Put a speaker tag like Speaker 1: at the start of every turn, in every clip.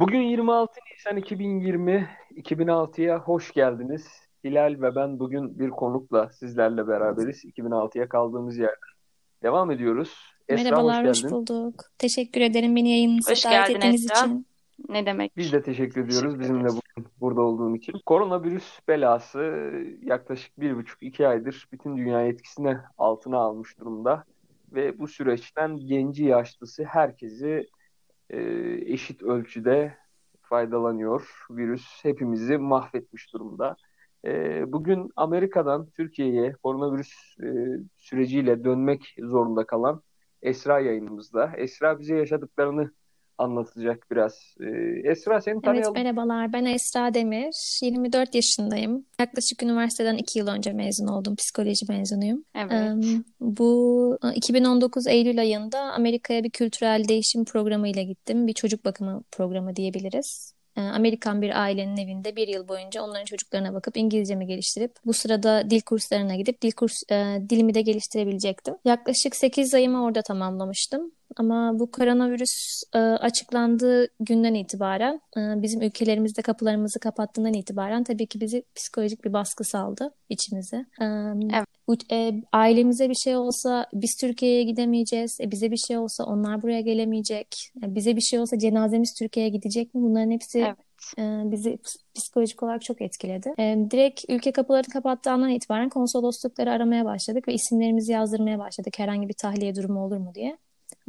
Speaker 1: Bugün 26 Nisan 2020, 2006'ya hoş geldiniz. Hilal ve ben bugün bir konukla sizlerle beraberiz. 2006'ya kaldığımız yerden devam ediyoruz. Esra
Speaker 2: Merhabalar,
Speaker 1: hoş
Speaker 2: hoş bulduk. Teşekkür ederim beni yayınınıza
Speaker 3: Hoş
Speaker 2: davet ettiğiniz
Speaker 3: Esra.
Speaker 2: için.
Speaker 3: Ne demek?
Speaker 1: Biz de teşekkür ediyoruz
Speaker 3: Teşekkür
Speaker 1: bizimle bugün burada olduğun için. Koronavirüs belası yaklaşık bir buçuk iki aydır bütün dünya etkisine altına almış durumda. Ve bu süreçten genci yaşlısı herkesi e, eşit ölçüde faydalanıyor. Virüs hepimizi mahvetmiş durumda. E, bugün Amerika'dan Türkiye'ye koronavirüs e, süreciyle dönmek zorunda kalan Esra yayınımızda. Esra bize yaşadıklarını anlatacak biraz. E, Esra seni
Speaker 2: Evet,
Speaker 1: tanıyalım.
Speaker 2: merhabalar. Ben Esra Demir. 24 yaşındayım. Yaklaşık üniversiteden 2 yıl önce mezun oldum. Psikoloji mezunuyum.
Speaker 3: Evet.
Speaker 2: Em, Bu e, 2019 Eylül ayında Amerika'ya bir kültürel değişim programı ile gittim. Bir çocuk bakımı programı diyebiliriz. E, Amerikan bir ailenin evinde bir yıl boyunca onların çocuklarına bakıp İngilizcemi geliştirip bu sırada dil kurslarına gidip dil kurs e, dilimi de geliştirebilecektim. Yaklaşık 8 ayımı orada tamamlamıştım. Ama bu koronavirüs e, açıklandığı günden itibaren e, bizim ülkelerimizde kapılarımızı kapattığından itibaren tabii ki bizi psikolojik bir baskı saldı içimize. E,
Speaker 3: Evet.
Speaker 2: e, ailemize bir şey olsa biz Türkiye'ye gidemeyeceğiz. E, bize bir şey olsa onlar buraya gelemeyecek. E, bize bir şey olsa cenazemiz Türkiye'ye gidecek mi? Bunların hepsi
Speaker 3: Evet.
Speaker 2: e, bizi ps- psikolojik olarak çok etkiledi. E, direkt ülke kapılarını kapattığından itibaren konsoloslukları aramaya başladık ve isimlerimizi yazdırmaya başladık herhangi bir tahliye durumu olur mu diye.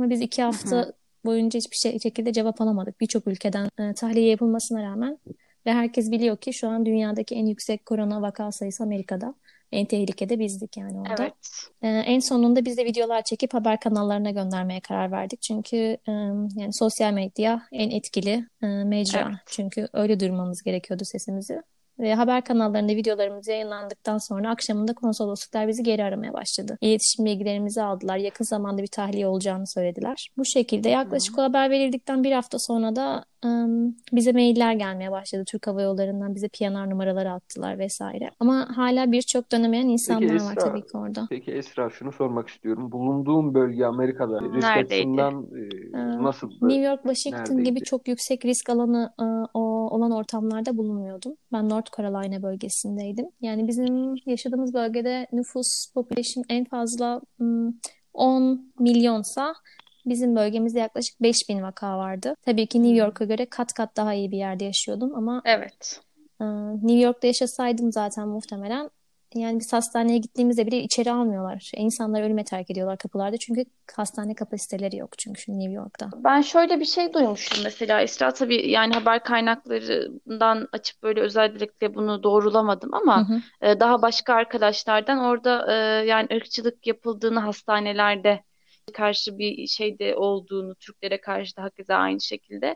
Speaker 2: Ama biz iki hafta boyunca hiçbir şey, şekilde cevap alamadık. Birçok ülkeden e, tahliye yapılmasına rağmen ve herkes biliyor ki şu an dünyadaki en yüksek korona vaka sayısı Amerika'da. En tehlikede bizdik yani orada.
Speaker 3: Evet.
Speaker 2: Ee, en sonunda biz de videolar çekip haber kanallarına göndermeye karar verdik. Çünkü e, yani sosyal medya en etkili e, mecra.
Speaker 3: Evet.
Speaker 2: Çünkü öyle duyurmamız gerekiyordu sesimizi. Ve haber kanallarında videolarımız yayınlandıktan sonra akşamında konsolosluklar bizi geri aramaya başladı. İletişim bilgilerimizi aldılar. Yakın zamanda bir tahliye olacağını söylediler. Bu şekilde yaklaşık o haber verildikten bir hafta sonra da e, bize mailler gelmeye başladı. Türk Hava Yolları'ndan bize PNR numaraları attılar vesaire. Ama hala birçok dönemeyen
Speaker 1: Peki
Speaker 2: insanlar var
Speaker 1: Esra,
Speaker 2: tabii ki orada.
Speaker 1: peki Esra şunu sormak istiyorum. Bulunduğun bölge Amerika'da risk
Speaker 3: Neredeydi?
Speaker 1: açısından e,
Speaker 2: Ee,
Speaker 1: nasıldı?
Speaker 2: New York, Washington gibi
Speaker 1: Neredeydi?
Speaker 2: çok yüksek risk alanı e, o- olan ortamlarda bulunmuyordum. Ben North Carolina bölgesindeydim. Yani bizim yaşadığımız bölgede nüfus population en fazla hmm, 10 milyonsa bizim bölgemizde yaklaşık 5000 vaka vardı. Tabii ki New. York'a göre kat kat daha iyi bir yerde yaşıyordum ama
Speaker 3: Evet.
Speaker 2: ee, New York'ta yaşasaydım zaten muhtemelen yani biz hastaneye gittiğimizde bile içeri almıyorlar. İnsanlar ölüme terk ediyorlar kapılarda çünkü hastane kapasiteleri yok çünkü şu New York'ta.
Speaker 3: Ben şöyle bir şey duymuştum mesela Esra tabii yani haber kaynaklarından açıp böyle özellikle bunu doğrulamadım
Speaker 2: Hı
Speaker 3: ama
Speaker 2: hı.
Speaker 3: e, daha başka arkadaşlardan orada e, yani ırkçılık yapıldığını hastanelerde karşı bir şeyde olduğunu Türklere karşı da hakeza aynı şekilde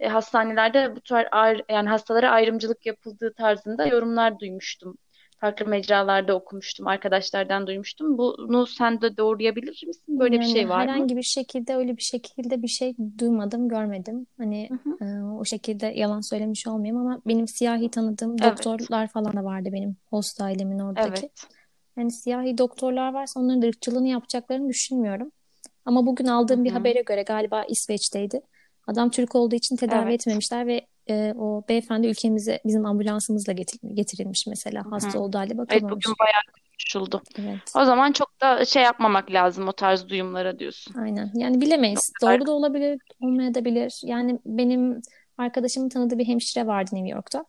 Speaker 3: e, hastanelerde bu tarz yani hastalara ayrımcılık yapıldığı tarzında yorumlar duymuştum. Farklı mecralarda okumuştum, arkadaşlardan duymuştum. Bunu sen de doğrulayabilir misin? Böyle bir
Speaker 2: Yani
Speaker 3: şey var mı?
Speaker 2: herhangi bir şekilde öyle bir şekilde bir şey duymadım, görmedim. Hani
Speaker 3: Hı hı.
Speaker 2: e, o şekilde yalan söylemiş olmayayım ama benim siyahi tanıdığım
Speaker 3: Evet.
Speaker 2: doktorlar falan da vardı benim host ailemin oradaki.
Speaker 3: Evet.
Speaker 2: Yani siyahi doktorlar varsa onların da ırkçılığını yapacaklarını düşünmüyorum. Ama bugün aldığım bir
Speaker 3: Hı hı.
Speaker 2: habere göre galiba İsveç'teydi. Adam Türk olduğu için tedavi
Speaker 3: Evet.
Speaker 2: etmemişler ve e, o beyefendi ülkemize bizim ambulansımızla getir- getirilmiş mesela. Hasta
Speaker 3: hı.
Speaker 2: olduğu halde
Speaker 3: Evet
Speaker 2: bakılmamış.
Speaker 3: bugün bayağı konuşuldu.
Speaker 2: Evet.
Speaker 3: O zaman çok da şey yapmamak lazım o tarz duyumlara diyorsun.
Speaker 2: Aynen. Yani bilemeyiz. Doğru da olabilir, olmayabilir. Yani benim arkadaşımın tanıdığı bir hemşire vardı New York'ta.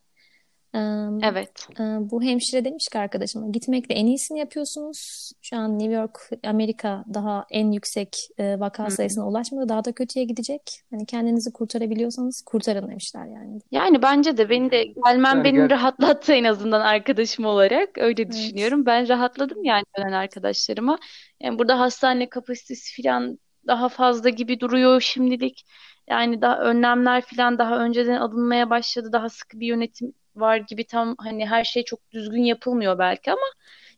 Speaker 3: Evet.
Speaker 2: bu hemşire demiş ki arkadaşıma gitmekle en iyisini yapıyorsunuz. Şu an New York, Amerika daha en yüksek e, vaka sayısına ulaşmadı. Daha da kötüye gidecek. Hani kendinizi kurtarabiliyorsanız kurtarın demişler yani.
Speaker 3: Yani bence de beni de gelmem
Speaker 1: Yani
Speaker 3: beni
Speaker 1: ger
Speaker 3: rahatlattı en azından arkadaşım olarak. Öyle
Speaker 2: Evet.
Speaker 3: düşünüyorum. Ben rahatladım yani gelen arkadaşlarıma. Yani burada hastane kapasitesi falan daha fazla gibi duruyor şimdilik. Yani daha önlemler falan daha önceden alınmaya başladı. Daha sıkı bir yönetim var gibi tam hani her şey çok düzgün yapılmıyor belki ama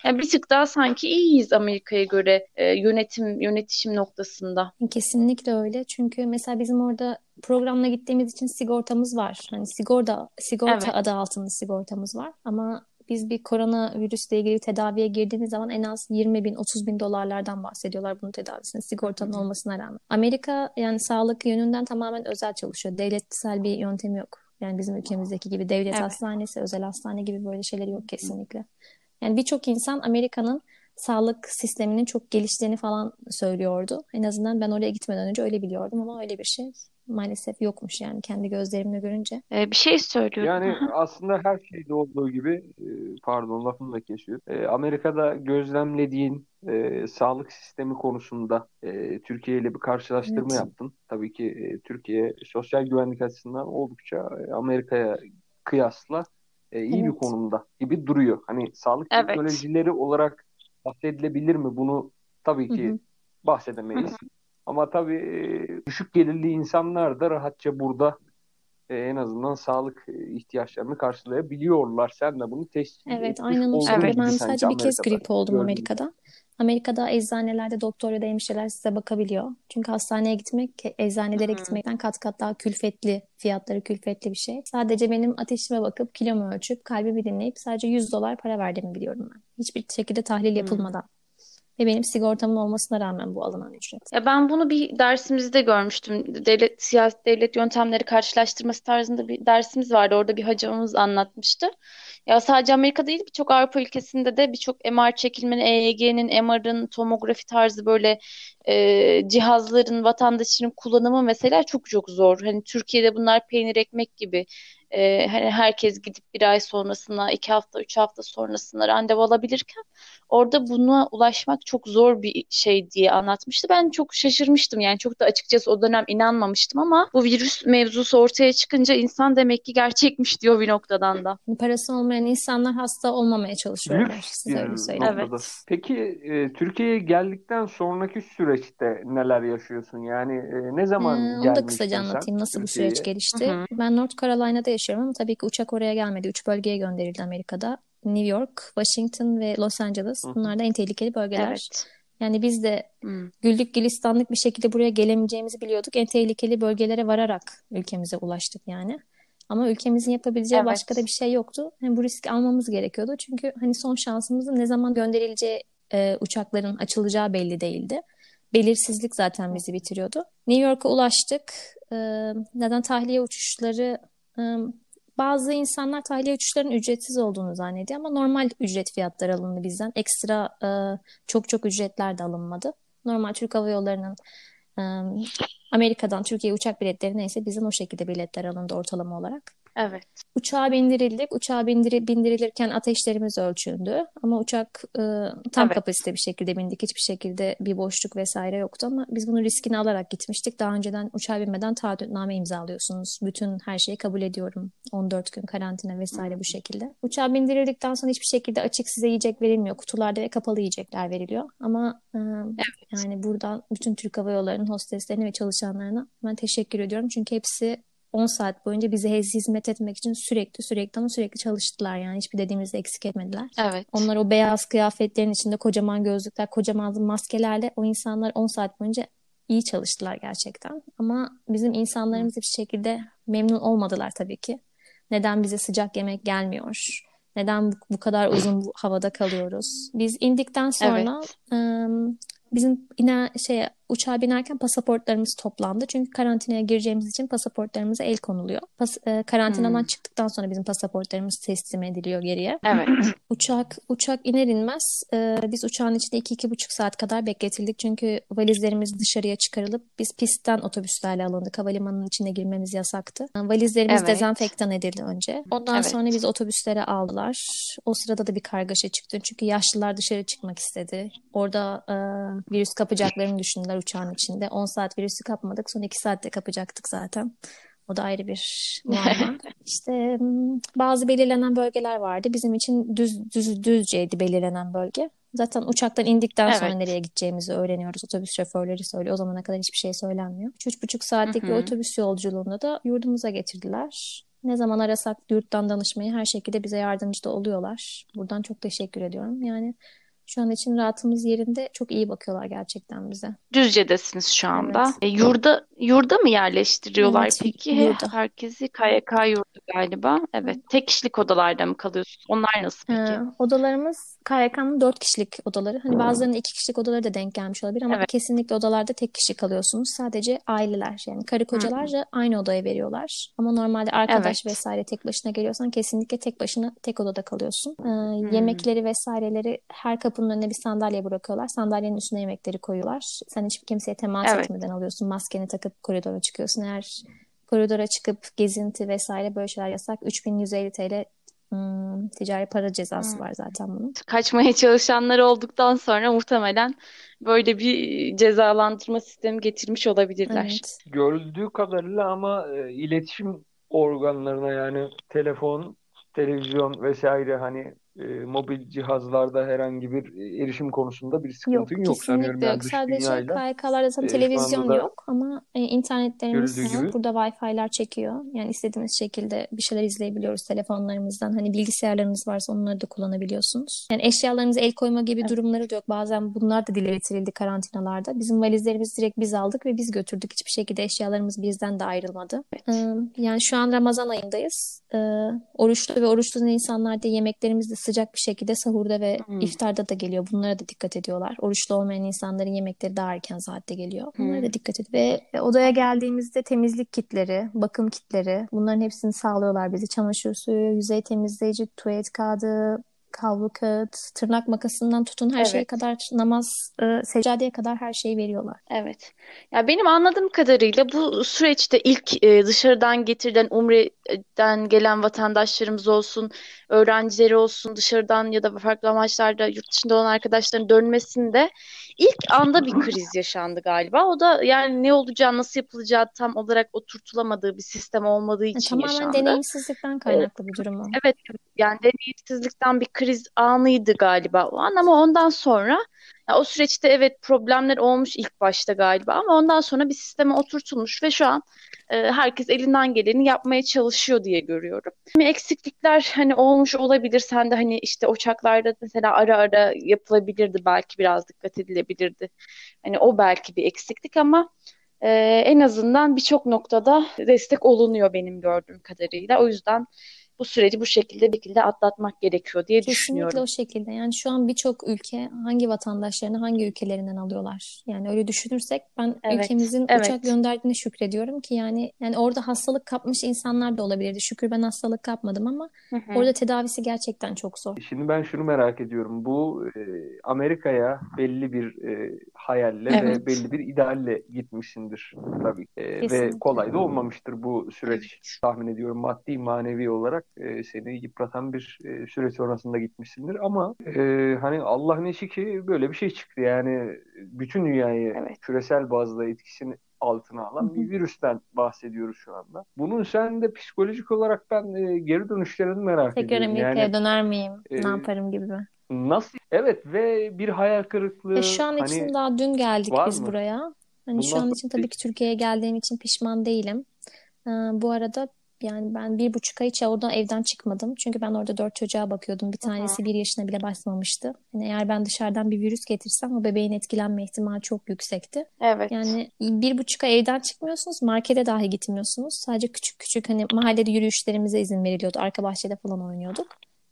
Speaker 3: yani bir tık daha sanki iyiyiz Amerika'ya göre e, yönetim yönetişim noktasında.
Speaker 2: Kesinlikle öyle. Çünkü mesela bizim orada programla gittiğimiz için sigortamız var. Hani sigorta sigorta
Speaker 3: Evet.
Speaker 2: adı altında sigortamız var. Ama biz bir koronavirüsle ilgili tedaviye girdiğimiz zaman en az 20 bin 30 bin dolarlardan bahsediyorlar bunun tedavisinin sigortanın olmasına rağmen. Amerika yani sağlık yönünden tamamen özel çalışıyor. Devletsel bir yöntemi yok. Yani bizim ülkemizdeki gibi devlet
Speaker 3: Evet.
Speaker 2: hastanesi, özel hastane gibi böyle şeyleri yok kesinlikle. Yani birçok insan Amerika'nın sağlık sisteminin çok geliştiğini falan söylüyordu. En azından ben oraya gitmeden önce öyle biliyordum ama öyle bir şey maalesef yokmuş yani kendi gözlerimle görünce.
Speaker 3: Ee, bir şey söylüyorum.
Speaker 1: Yani aslında her şeyde olduğu gibi e, pardon lafını da kesiyor. E, Amerika'da gözlemlediğin e, sağlık sistemi konusunda e, Türkiye ile bir karşılaştırma
Speaker 2: Evet.
Speaker 1: yaptın. Tabii ki e, Türkiye sosyal güvenlik açısından oldukça e, Amerika'ya kıyasla e, iyi bir
Speaker 2: Evet.
Speaker 1: konumda gibi duruyor. Hani sağlık
Speaker 3: Evet.
Speaker 1: teknolojileri olarak bahsedilebilir mi? Bunu tabii ki
Speaker 2: hı.
Speaker 1: bahsedemeyiz. Ama tabii e, düşük gelirli insanlar da rahatça burada e, en azından sağlık e, ihtiyaçlarını karşılayabiliyorlar. Sen de bunu teşhis
Speaker 2: Evet, aynen o.
Speaker 3: Evet.
Speaker 2: Ben sadece bir kez grip oldum
Speaker 1: gördüğün.
Speaker 2: Amerika'da. Amerika'da eczanelerde doktor ya da hemşireler size bakabiliyor. Çünkü hastaneye gitmek, eczanelere
Speaker 3: Hı hı.
Speaker 2: gitmekten kat kat daha külfetli, fiyatları külfetli bir şey. Sadece benim ateşime bakıp, kilomu ölçüp, kalbimi dinleyip sadece 100 dolar para verdiğimi biliyorum ben. Hiçbir şekilde tahlil yapılmadan. Ve benim sigortamın olmasına rağmen bu alınan ücret.
Speaker 3: Ya ben bunu bir dersimizde görmüştüm. Devlet, siyaset devlet yöntemleri karşılaştırması tarzında bir dersimiz vardı. Orada bir hocamız anlatmıştı. Ya sadece Amerika değil birçok Avrupa ülkesinde de birçok MR çekilmenin, EEG'nin, MR'ın, tomografi tarzı böyle e, cihazların vatandaşının kullanımı mesela çok çok zor. Hani Türkiye'de bunlar peynir ekmek gibi. E, hani herkes gidip bir ay sonrasına, iki hafta, üç hafta sonrasına randevu alabilirken orada buna ulaşmak çok zor bir şey diye anlatmıştı. Ben çok şaşırmıştım yani çok da açıkçası o dönem inanmamıştım ama bu virüs mevzusu ortaya çıkınca insan demek ki gerçekmiş diyor bir noktadan da.
Speaker 2: Yani parası olmayan insanlar hasta olmaya çalışıyorlar.
Speaker 1: Lüks
Speaker 2: Size
Speaker 1: bir
Speaker 2: öyle söyleyeyim.
Speaker 3: Evet.
Speaker 1: noktada. Peki e, Türkiye'ye geldikten sonraki süreçte neler yaşıyorsun? Yani e, ne zaman
Speaker 2: Ee, onu da kısaca anlatayım nasıl bu süreç gelişti.
Speaker 3: Hı hı.
Speaker 2: Ben North Carolina'da yaşıyorum ama tabii ki uçak oraya gelmedi. Üç bölgeye gönderildi Amerika'da. New York, Washington ve Los Angeles. Bunlar da en tehlikeli bölgeler.
Speaker 3: Evet.
Speaker 2: Yani biz de
Speaker 3: Hmm.
Speaker 2: güllük gülistanlık bir şekilde buraya gelemeyeceğimizi biliyorduk. En tehlikeli bölgelere vararak ülkemize ulaştık yani. Ama ülkemizin yapabileceği başka da
Speaker 3: Evet.
Speaker 2: bir şey yoktu. Hani bu riski almamız gerekiyordu. Çünkü hani son şansımızın ne zaman gönderileceği e, uçakların açılacağı belli değildi. Belirsizlik zaten bizi bitiriyordu. New York'a ulaştık. E, neden tahliye uçuşları bazı insanlar tahliye uçuşlarının ücretsiz olduğunu zannediyor ama normal ücret fiyatları alındı bizden. Ekstra çok çok ücretler de alınmadı. Normal Türk Hava Yolları'nın Amerika'dan Türkiye'ye uçak biletleri neyse bizden o şekilde biletler alındı ortalama olarak.
Speaker 3: Evet.
Speaker 2: Uçağa bindirildik. Uçağa bindiri, bindirilirken ateşlerimiz ölçüldü. Ama uçak e, tam
Speaker 3: Evet.
Speaker 2: kapasite bir şekilde bindik. Hiçbir şekilde bir boşluk vesaire yoktu ama biz bunun riskini alarak gitmiştik. Daha önceden uçağa binmeden taahhütname imzalıyorsunuz. Bütün her şeyi kabul ediyorum. 14 gün karantina vesaire bu şekilde. Uçağa bindirildikten sonra hiçbir şekilde açık size yiyecek verilmiyor. Kutularda ve kapalı yiyecekler veriliyor. Ama e, yani buradan bütün Türk Hava Yolları'nın hosteslerine ve çalışanlarına ben teşekkür ediyorum. Çünkü hepsi 10 saat boyunca bize hizmet etmek için sürekli sürekli ama sürekli çalıştılar yani hiçbir dediğimizi eksik etmediler.
Speaker 3: Evet.
Speaker 2: Onlar o beyaz kıyafetlerin içinde kocaman gözlükler, kocaman maskelerle o insanlar 10 saat boyunca iyi çalıştılar gerçekten. Ama bizim insanlarımız hiçbir şekilde memnun olmadılar tabii ki. Neden bize sıcak yemek gelmiyor? Neden bu, bu kadar uzun bu havada kalıyoruz? Biz indikten sonra ım, bizim iner şey uçağa binerken pasaportlarımız toplandı. Çünkü karantinaya gireceğimiz için pasaportlarımıza el konuluyor. Pas, e, karantinadan
Speaker 3: Hmm.
Speaker 2: çıktıktan sonra bizim pasaportlarımız teslim ediliyor geriye.
Speaker 3: Evet.
Speaker 2: Uçak uçak iner inmez e, biz uçağın içinde iki iki buçuk saat kadar bekletildik. Çünkü valizlerimiz dışarıya çıkarılıp biz pistten otobüslerle alındık. Havalimanının içine girmemiz yasaktı. Valizlerimiz
Speaker 3: Evet.
Speaker 2: dezenfektan edildi önce. Ondan
Speaker 3: Evet.
Speaker 2: sonra bizi otobüslere aldılar. O sırada da bir kargaşa çıktı. Çünkü yaşlılar dışarı çıkmak istedi. Orada e, virüs kapacaklarını düşündüler uçağın içinde. 10 saat virüsü kapmadık. Son 2 saatte kapacaktık zaten. O da ayrı bir muamma. İşte bazı belirlenen bölgeler vardı. Bizim için düz, düz düzceydi belirlenen bölge. Zaten uçaktan indikten sonra
Speaker 3: Evet.
Speaker 2: nereye gideceğimizi öğreniyoruz. Otobüs şoförleri söylüyor. O zamana kadar hiçbir şey söylenmiyor. 3,5 saatlik
Speaker 3: Hı
Speaker 2: bir otobüs yolculuğunda da yurdumuza getirdiler. Ne zaman arasak yurttan danışmayı her şekilde bize yardımcı da oluyorlar. Buradan çok teşekkür ediyorum. Yani Şu an için rahatımız yerinde. Çok iyi bakıyorlar gerçekten bize.
Speaker 3: Düzce'desiniz şu anda.
Speaker 2: Evet.
Speaker 3: E, yurda yurda mı yerleştiriyorlar
Speaker 2: Evet,
Speaker 3: peki?
Speaker 2: Yurda.
Speaker 3: Herkesi KYK yurdu galiba. Evet. Tek kişilik odalarda mı kalıyorsunuz? Onlar nasıl peki?
Speaker 2: Ee, odalarımız KYK'nın 4 kişilik odaları. Hani bazılarının 2 kişilik odaları da denk gelmiş olabilir ama
Speaker 3: Evet.
Speaker 2: kesinlikle odalarda tek kişi kalıyorsunuz. Sadece aileler yani karı kocalarca aynı odaya veriyorlar. Ama normalde arkadaş
Speaker 3: Evet.
Speaker 2: vesaire tek başına geliyorsan kesinlikle tek başına tek odada kalıyorsun. Ee, Yemekleri vesaireleri her kapının önüne bir sandalye bırakıyorlar. Sandalyenin üstüne yemekleri koyuyorlar. Sen hiç kimseye temas
Speaker 3: Evet.
Speaker 2: etmeden alıyorsun. Maskeni takıp koridora çıkıyorsun. Eğer koridora çıkıp gezinti vesaire böyle şeyler yasak. 3150 TL hmm, ticari para cezası var zaten bunun.
Speaker 3: Kaçmaya çalışanlar olduktan sonra muhtemelen böyle bir cezalandırma sistemi getirmiş olabilirler.
Speaker 2: Evet.
Speaker 1: Görüldüğü kadarıyla ama e, iletişim organlarına yani telefon, televizyon vesaire hani e, mobil cihazlarda herhangi bir e, erişim konusunda bir
Speaker 2: Yok,
Speaker 1: sıkıntın yok sanıyorum
Speaker 2: kesinlikle yok. Sadece
Speaker 1: dünyayla.
Speaker 2: KYK'larda tabii
Speaker 1: E,
Speaker 2: televizyon yok ama e, internetlerimiz
Speaker 1: gibi
Speaker 2: Burada Wi-Fi'ler çekiyor. Yani istediğimiz şekilde bir şeyler izleyebiliyoruz telefonlarımızdan. Hani bilgisayarlarınız varsa onları da kullanabiliyorsunuz. Yani eşyalarımıza el koyma gibi
Speaker 3: Evet.
Speaker 2: durumları da yok. Bazen bunlar da dile getirildi karantinalarda. Bizim valizlerimizi direkt biz aldık ve biz götürdük. Hiçbir şekilde eşyalarımız bizden de ayrılmadı.
Speaker 3: Evet.
Speaker 2: Ee, Yani şu an Ramazan ayındayız. Ee, Oruçlu ve oruç tutan insanlar da yemeklerimiz de sıcak bir şekilde sahurda ve
Speaker 3: Hmm.
Speaker 2: iftarda da geliyor. Bunlara da dikkat ediyorlar. Oruçlu olmayan insanların yemekleri daha erken saatte geliyor. Bunlara
Speaker 3: Hmm.
Speaker 2: da dikkat ediyor. Ve odaya geldiğimizde temizlik kitleri, bakım kitleri bunların hepsini sağlıyorlar bize. Çamaşır suyu, yüzey temizleyici, tuvalet kağıdı, havlu kağıt, tırnak makasından tutun her şeye
Speaker 3: Evet.
Speaker 2: kadar namaz, e, seccadeye kadar her şeyi veriyorlar.
Speaker 3: Evet. Ya benim anladığım kadarıyla bu süreçte ilk e, dışarıdan getirilen Umre'den gelen vatandaşlarımız olsun, öğrencileri olsun, dışarıdan ya da farklı amaçlarda yurt dışında olan arkadaşların dönmesinde ilk anda bir kriz yaşandı galiba. O da yani ne olacağı, nasıl yapılacağı tam olarak oturtulamadığı bir sistem olmadığı
Speaker 2: Yani
Speaker 3: için
Speaker 2: tamamen
Speaker 3: yaşandı.
Speaker 2: deneyimsizlikten
Speaker 3: E,
Speaker 2: kaynaklı bir durum o.
Speaker 3: Evet, yani deneyimsizlikten bir kriz anıydı galiba o an ama ondan sonra ya o süreçte evet problemler olmuş ilk başta galiba ama ondan sonra bir sisteme oturtulmuş ve şu an e, herkes elinden geleni yapmaya çalışıyor diye görüyorum. Kimi eksiklikler hani olmuş olabilir. Sen de hani işte uçaklarda mesela ara ara yapılabilirdi belki biraz dikkat edilebilirdi. Hani o belki bir eksiklik ama e, en azından birçok noktada destek olunuyor benim gördüğüm kadarıyla. O yüzden bu süreci bu şekilde bir şekilde atlatmak gerekiyor diye
Speaker 2: Kesinlikle
Speaker 3: düşünüyorum.
Speaker 2: o şekilde. Yani şu an birçok ülke hangi vatandaşlarını hangi ülkelerinden alıyorlar? Yani öyle düşünürsek ben
Speaker 3: Evet,
Speaker 2: ülkemizin uçak
Speaker 3: evet.
Speaker 2: gönderdiğine şükrediyorum ki yani yani orada hastalık kapmış insanlar da olabilirdi. Şükür ben hastalık kapmadım ama
Speaker 3: Hı hı.
Speaker 2: orada tedavisi gerçekten çok zor.
Speaker 1: Şimdi ben şunu merak ediyorum. Bu e, Amerika'ya belli bir e, hayalle ve
Speaker 3: Evet.
Speaker 1: belli bir idealle gitmişsindir tabii. E, ve
Speaker 2: Kesinlikle.
Speaker 1: kolay da olmamıştır bu süreç.
Speaker 3: Evet.
Speaker 1: Tahmin ediyorum maddi manevi olarak e, seni yıpratan bir e, süreç sonrasında gitmişsindir. Ama e, hani Allah ne ki böyle bir şey çıktı. Yani bütün dünyayı
Speaker 3: Evet.
Speaker 1: küresel bazda etkisini altına alan bir virüsten bahsediyoruz şu anda. Bunun sen de psikolojik olarak ben e, geri dönüşlerini merak
Speaker 2: Tekrar
Speaker 1: ediyorum.
Speaker 2: Amerika'ya
Speaker 1: Yani
Speaker 2: döner miyim?
Speaker 1: e,
Speaker 2: Ne yaparım gibi mi?
Speaker 1: Nasıl? Evet ve bir hayal
Speaker 2: Ya
Speaker 1: kırıklığı
Speaker 2: şu an için
Speaker 1: hani
Speaker 2: daha dün geldik biz
Speaker 1: mı?
Speaker 2: buraya. Hani şu
Speaker 1: Bundan
Speaker 2: an
Speaker 1: sonra
Speaker 2: için tabii ki Türkiye'ye geldiğim için pişman değilim. Ee, bu arada yani ben bir buçuk ay hiç oradan evden çıkmadım. Çünkü ben orada dört çocuğa bakıyordum. Bir tanesi bir yaşına bile basmamıştı. Yani eğer ben dışarıdan bir virüs getirsem o bebeğin etkilenme ihtimali çok yüksekti.
Speaker 3: Evet.
Speaker 2: Yani bir buçuk ay evden çıkmıyorsunuz. Markete dahi gitmiyorsunuz. Sadece küçük küçük hani mahallede yürüyüşlerimize izin veriliyordu. Arka bahçede falan oynuyorduk.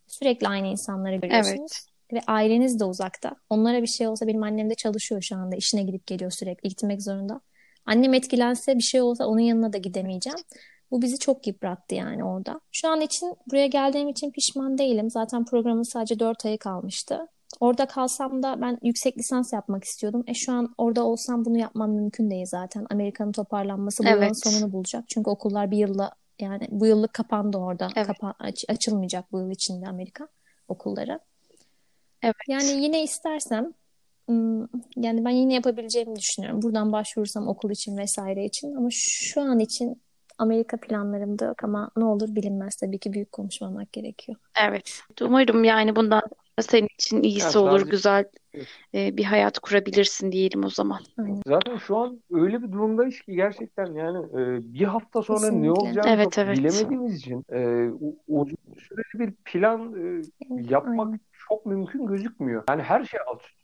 Speaker 2: Sürekli aynı insanları görüyorsunuz.
Speaker 3: Evet.
Speaker 2: Ve aileniz de uzakta. Onlara bir şey olsa benim annem de çalışıyor şu anda. İşine gidip geliyor sürekli. Gitmek zorunda. Annem etkilense bir şey olsa onun yanına da gidemeyeceğim. Bu bizi çok yıprattı yani orada. Şu an için buraya geldiğim için pişman değilim. Zaten programın sadece 4 ayı kalmıştı. Orada kalsam da ben yüksek lisans yapmak istiyordum. E şu an orada olsam bunu yapmam mümkün değil zaten. Amerika'nın toparlanması bu yılın
Speaker 3: Evet.
Speaker 2: sonunu bulacak. Çünkü okullar bir yılla yani bu yıllık kapandı orada.
Speaker 3: Evet.
Speaker 2: Kapa aç- açılmayacak bu yıl içinde Amerika okulları.
Speaker 3: Evet.
Speaker 2: Yani yine istersem yani ben yine yapabileceğimi düşünüyorum. Buradan başvurursam okul için vesaire için ama şu an için Amerika planlarımda yok ama ne olur bilinmez tabii ki büyük konuşmamak gerekiyor.
Speaker 3: Evet. Umarım yani bundan senin için
Speaker 1: Ya
Speaker 3: iyisi olur,
Speaker 1: sadece
Speaker 3: güzel e, bir hayat kurabilirsin diyelim o zaman.
Speaker 2: Aynen.
Speaker 1: Zaten şu an öyle bir durumdayız ki gerçekten yani e, bir hafta sonra ne
Speaker 2: Kesinlikle.
Speaker 1: olacağını
Speaker 3: Evet, evet.
Speaker 1: bilemediğimiz için e, uzun süreli bir plan e, yapmak
Speaker 2: aynen.
Speaker 1: çok mümkün gözükmüyor. Yani her şey alt üst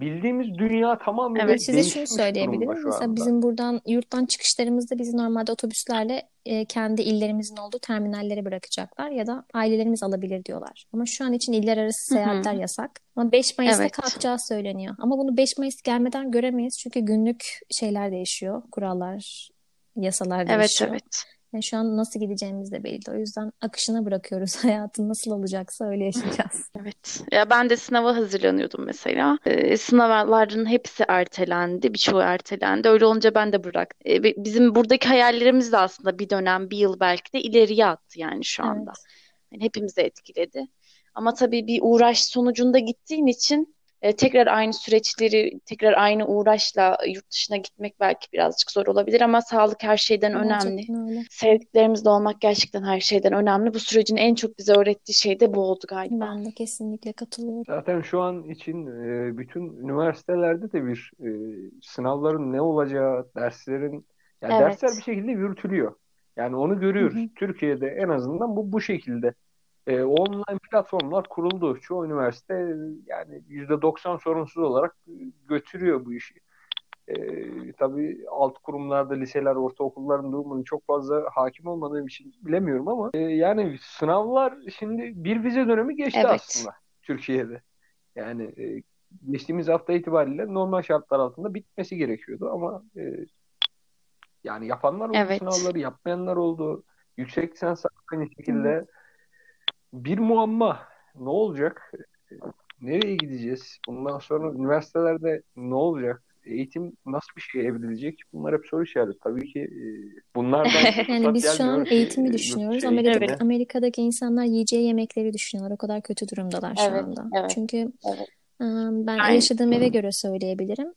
Speaker 1: bildiğimiz dünya tamamen
Speaker 2: Evet, size şunu söyleyebilirim.
Speaker 1: şu
Speaker 2: Mesela bizim buradan yurttan çıkışlarımızda bizi normalde otobüslerle e, kendi illerimizin olduğu terminallere bırakacaklar ya da ailelerimiz alabilir diyorlar. Ama şu an için iller arası seyahatler yasak. Ama 5 Mayıs'ta
Speaker 3: Evet.
Speaker 2: kalkacağı söyleniyor. Ama bunu 5 Mayıs gelmeden göremeyiz çünkü günlük şeyler değişiyor, kurallar, yasalar
Speaker 3: Evet
Speaker 2: değişiyor.
Speaker 3: evet.
Speaker 2: Yani şu an nasıl gideceğimiz de belli. O yüzden akışına bırakıyoruz. Hayatın nasıl olacaksa öyle yaşayacağız.
Speaker 3: Evet. Ya ben de sınava hazırlanıyordum mesela. Ee, sınavların hepsi ertelendi. Birçoğu ertelendi. Öyle olunca ben de bıraktım. Bi- bizim buradaki hayallerimiz de aslında bir dönem, bir yıl belki de ileriye attı yani şu anda.
Speaker 2: Evet.
Speaker 3: Yani hepimizi etkiledi. Ama tabii bir uğraş sonucunda gittiğin için e, tekrar aynı süreçleri, tekrar aynı uğraşla yurt dışına gitmek belki birazcık zor olabilir ama sağlık her şeyden önemli.
Speaker 2: Gerçekten öyle.
Speaker 3: Sevdiklerimizle olmak gerçekten her şeyden önemli. Bu sürecin en çok bize öğrettiği şey de bu oldu galiba.
Speaker 2: Ben de kesinlikle katılıyorum.
Speaker 1: Zaten şu an için e, bütün üniversitelerde de bir e, sınavların ne olacağı, derslerin yani
Speaker 3: Evet.
Speaker 1: dersler bir şekilde yürütülüyor. Yani onu görüyoruz.
Speaker 2: Hı hı.
Speaker 1: Türkiye'de en azından bu bu şekilde. E, online platformlar kuruldu. Çoğu üniversite yani %90 sorunsuz olarak götürüyor bu işi. E, tabii alt kurumlarda, liseler, ortaokulların durumunu çok fazla hakim olmadığım için bilemiyorum ama e, yani sınavlar şimdi bir vize dönemi geçti
Speaker 3: Evet.
Speaker 1: aslında Türkiye'de. Yani e, geçtiğimiz hafta itibariyle normal şartlar altında bitmesi gerekiyordu ama e, yani yapanlar oldu
Speaker 3: Evet.
Speaker 1: sınavları, yapmayanlar oldu. Yüksek lisans aynı şekilde. Bir muamma. Ne olacak? Nereye gideceğiz? Bundan sonra üniversitelerde ne olacak? Eğitim nasıl bir şeye evrilecek? Bunlar hep soru işareti. Tabii ki e, bunlardan
Speaker 2: Yani biz şu an
Speaker 1: ki,
Speaker 2: eğitimi
Speaker 1: yurt
Speaker 2: düşünüyoruz.
Speaker 1: eğitimi.
Speaker 3: Evet.
Speaker 2: Amerika'daki insanlar yiyeceği yemekleri düşünüyorlar. O kadar kötü durumdalar şu
Speaker 3: Evet,
Speaker 2: anda.
Speaker 3: evet,
Speaker 2: Çünkü
Speaker 3: evet.
Speaker 2: e, ben
Speaker 3: Aynen.
Speaker 2: yaşadığım eve göre söyleyebilirim.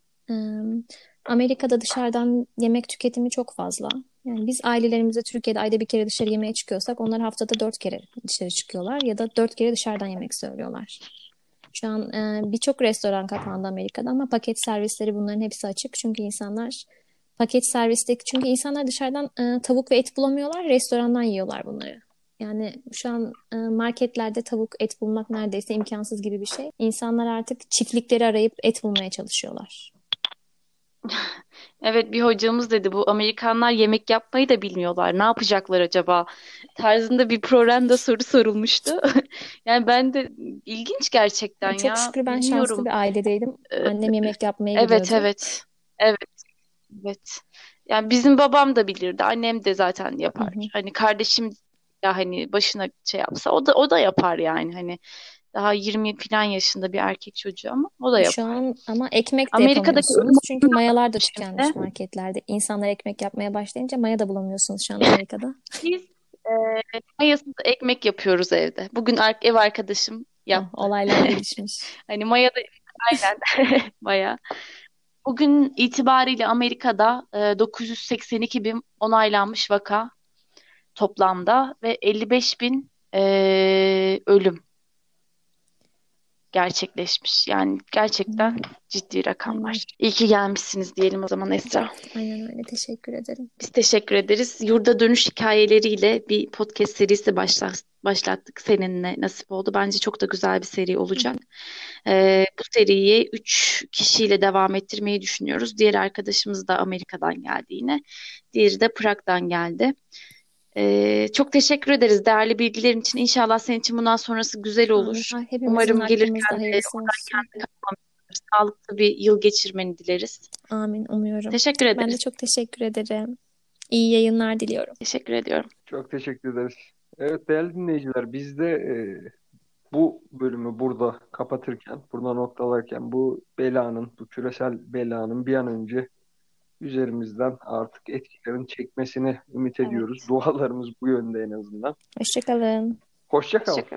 Speaker 2: Amerika'da dışarıdan yemek tüketimi çok fazla. Yani biz ailelerimize Türkiye'de ayda bir kere dışarı yemeğe çıkıyorsak onlar haftada dört kere dışarı çıkıyorlar ya da dört kere dışarıdan yemek söylüyorlar. Şu an e, birçok restoran kapandı Amerika'da ama paket servisleri bunların hepsi açık. Çünkü insanlar paket servisteki çünkü insanlar dışarıdan e, tavuk ve et bulamıyorlar, restorandan yiyorlar bunları. Yani şu an e, marketlerde tavuk, et bulmak neredeyse imkansız gibi bir şey. İnsanlar artık çiftlikleri arayıp et bulmaya çalışıyorlar.
Speaker 3: Evet bir hocamız dedi bu Amerikanlar yemek yapmayı da bilmiyorlar. Ne yapacaklar acaba? Tarzında bir programda soru sorulmuştu. Yani ben de ilginç gerçekten
Speaker 2: çok
Speaker 3: ya.
Speaker 2: şükür ben
Speaker 3: Bilmiyorum.
Speaker 2: şanslı bir ailedeydim.
Speaker 3: Ee,
Speaker 2: Annem yemek yapmaya
Speaker 3: Evet
Speaker 2: gidiyordu.
Speaker 3: evet. Evet. Evet. Yani bizim babam da bilirdi. Annem de zaten yapar.
Speaker 2: Hı hı.
Speaker 3: Hani kardeşim ya hani başına şey yapsa o da o da yapar yani hani daha 20 falan yaşında bir erkek çocuğu ama o da
Speaker 2: Şu
Speaker 3: yapar.
Speaker 2: an ama ekmek de
Speaker 3: Amerika'daki.
Speaker 2: Çünkü mayalar da tükenmiş marketlerde. İnsanlar ekmek yapmaya başlayınca maya da bulamıyorsunuz şu an Amerika'da.
Speaker 3: Biz e, mayasız ekmek yapıyoruz evde. Bugün ev arkadaşım yaptı.
Speaker 2: Ah, olaylar gelişmiş.
Speaker 3: Hani maya da aynen maya. Bugün itibariyle Amerika'da e, 982 bin onaylanmış vaka toplamda ve 55 bin e, ölüm gerçekleşmiş. Yani gerçekten ciddi rakamlar. İyi ki gelmişsiniz diyelim o zaman Esra.
Speaker 2: Aynen öyle. Teşekkür ederim.
Speaker 3: Biz teşekkür ederiz. Yurda dönüş hikayeleriyle bir podcast serisi başla- başlattık. Seninle nasip oldu. Bence çok da güzel bir seri olacak. Ee, bu seriyi 3 kişiyle devam ettirmeyi düşünüyoruz. Diğer arkadaşımız da Amerika'dan geldi yine. Diğeri de Prag'dan geldi. Ee, çok teşekkür ederiz değerli bilgilerin için. İnşallah senin için bundan sonrası güzel olur.
Speaker 2: Hepimizin
Speaker 3: Umarım gelirken de. Sağlıklı bir yıl geçirmeni dileriz.
Speaker 2: Amin. Umuyorum.
Speaker 3: Teşekkür
Speaker 2: Ben de
Speaker 3: ederiz.
Speaker 2: çok teşekkür ederim. İyi yayınlar diliyorum.
Speaker 3: Teşekkür ediyorum.
Speaker 1: Çok teşekkür ederiz. Evet değerli dinleyiciler biz de e, bu bölümü burada kapatırken, burada noktalarken bu belanın, bu küresel belanın bir an önce üzerimizden artık etkilerin çekmesini ümit
Speaker 3: Evet.
Speaker 1: ediyoruz. Dualarımız bu yönde en azından.
Speaker 2: Hoşçakalın.
Speaker 1: Hoşça kalın.
Speaker 3: Teşekkür